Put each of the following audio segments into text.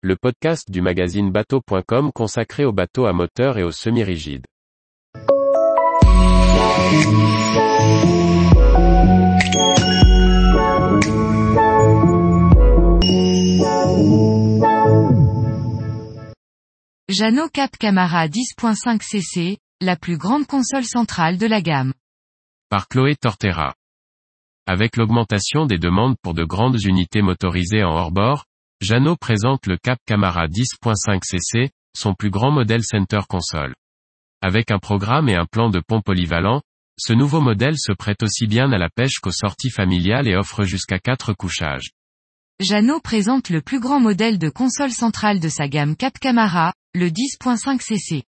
le podcast du magazine bateau.com consacré aux bateaux à moteur et aux semi-rigides. Jeannot Cap Camara 10.5 cc, la plus grande console centrale de la gamme. Par Chloé Tortera. Avec l'augmentation des demandes pour de grandes unités motorisées en hors-bord, Jeannot présente le Cap Camara 10.5 cc, son plus grand modèle center console. Avec un programme et un plan de pont polyvalent, ce nouveau modèle se prête aussi bien à la pêche qu'aux sorties familiales et offre jusqu'à 4 couchages. Jeannot présente le plus grand modèle de console centrale de sa gamme Cap Camara, le 10.5 cc.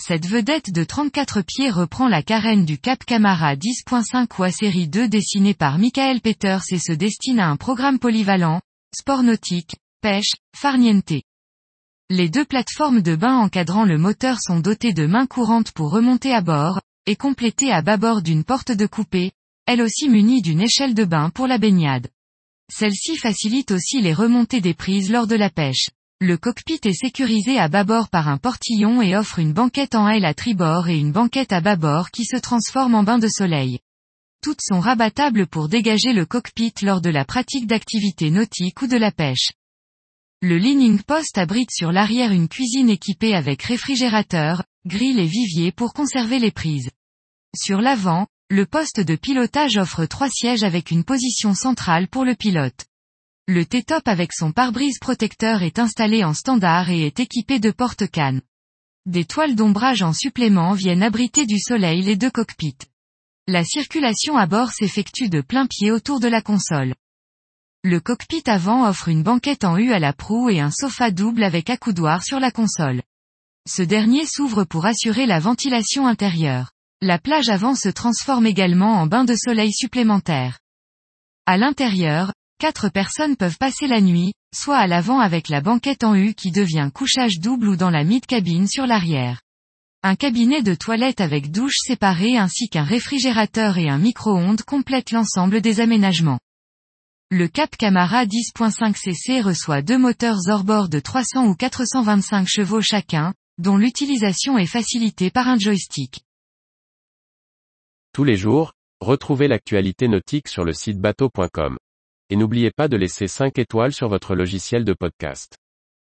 Cette vedette de 34 pieds reprend la carène du Cap Camara 10.5 ou à série 2 dessinée par Michael Peters et se destine à un programme polyvalent, sport nautique, pêche, farniente. Les deux plateformes de bain encadrant le moteur sont dotées de mains courantes pour remonter à bord, et complétées à bâbord d'une porte de coupée, elle aussi munie d'une échelle de bain pour la baignade. Celle-ci facilite aussi les remontées des prises lors de la pêche. Le cockpit est sécurisé à bâbord par un portillon et offre une banquette en aile à tribord et une banquette à bâbord qui se transforme en bain de soleil. Toutes sont rabattables pour dégager le cockpit lors de la pratique d'activités nautiques ou de la pêche. Le leaning post abrite sur l'arrière une cuisine équipée avec réfrigérateur, grille et vivier pour conserver les prises. Sur l'avant, le poste de pilotage offre trois sièges avec une position centrale pour le pilote. Le T-top avec son pare-brise protecteur est installé en standard et est équipé de porte-cannes. Des toiles d'ombrage en supplément viennent abriter du soleil les deux cockpits. La circulation à bord s'effectue de plein pied autour de la console. Le cockpit avant offre une banquette en U à la proue et un sofa double avec accoudoir sur la console. Ce dernier s'ouvre pour assurer la ventilation intérieure. La plage avant se transforme également en bain de soleil supplémentaire. À l'intérieur, quatre personnes peuvent passer la nuit, soit à l'avant avec la banquette en U qui devient couchage double ou dans la mid-cabine sur l'arrière. Un cabinet de toilette avec douche séparée ainsi qu'un réfrigérateur et un micro-ondes complètent l'ensemble des aménagements. Le Cap Camara 10.5 cc reçoit deux moteurs hors-bord de 300 ou 425 chevaux chacun, dont l'utilisation est facilitée par un joystick. Tous les jours, retrouvez l'actualité nautique sur le site bateau.com. Et n'oubliez pas de laisser 5 étoiles sur votre logiciel de podcast.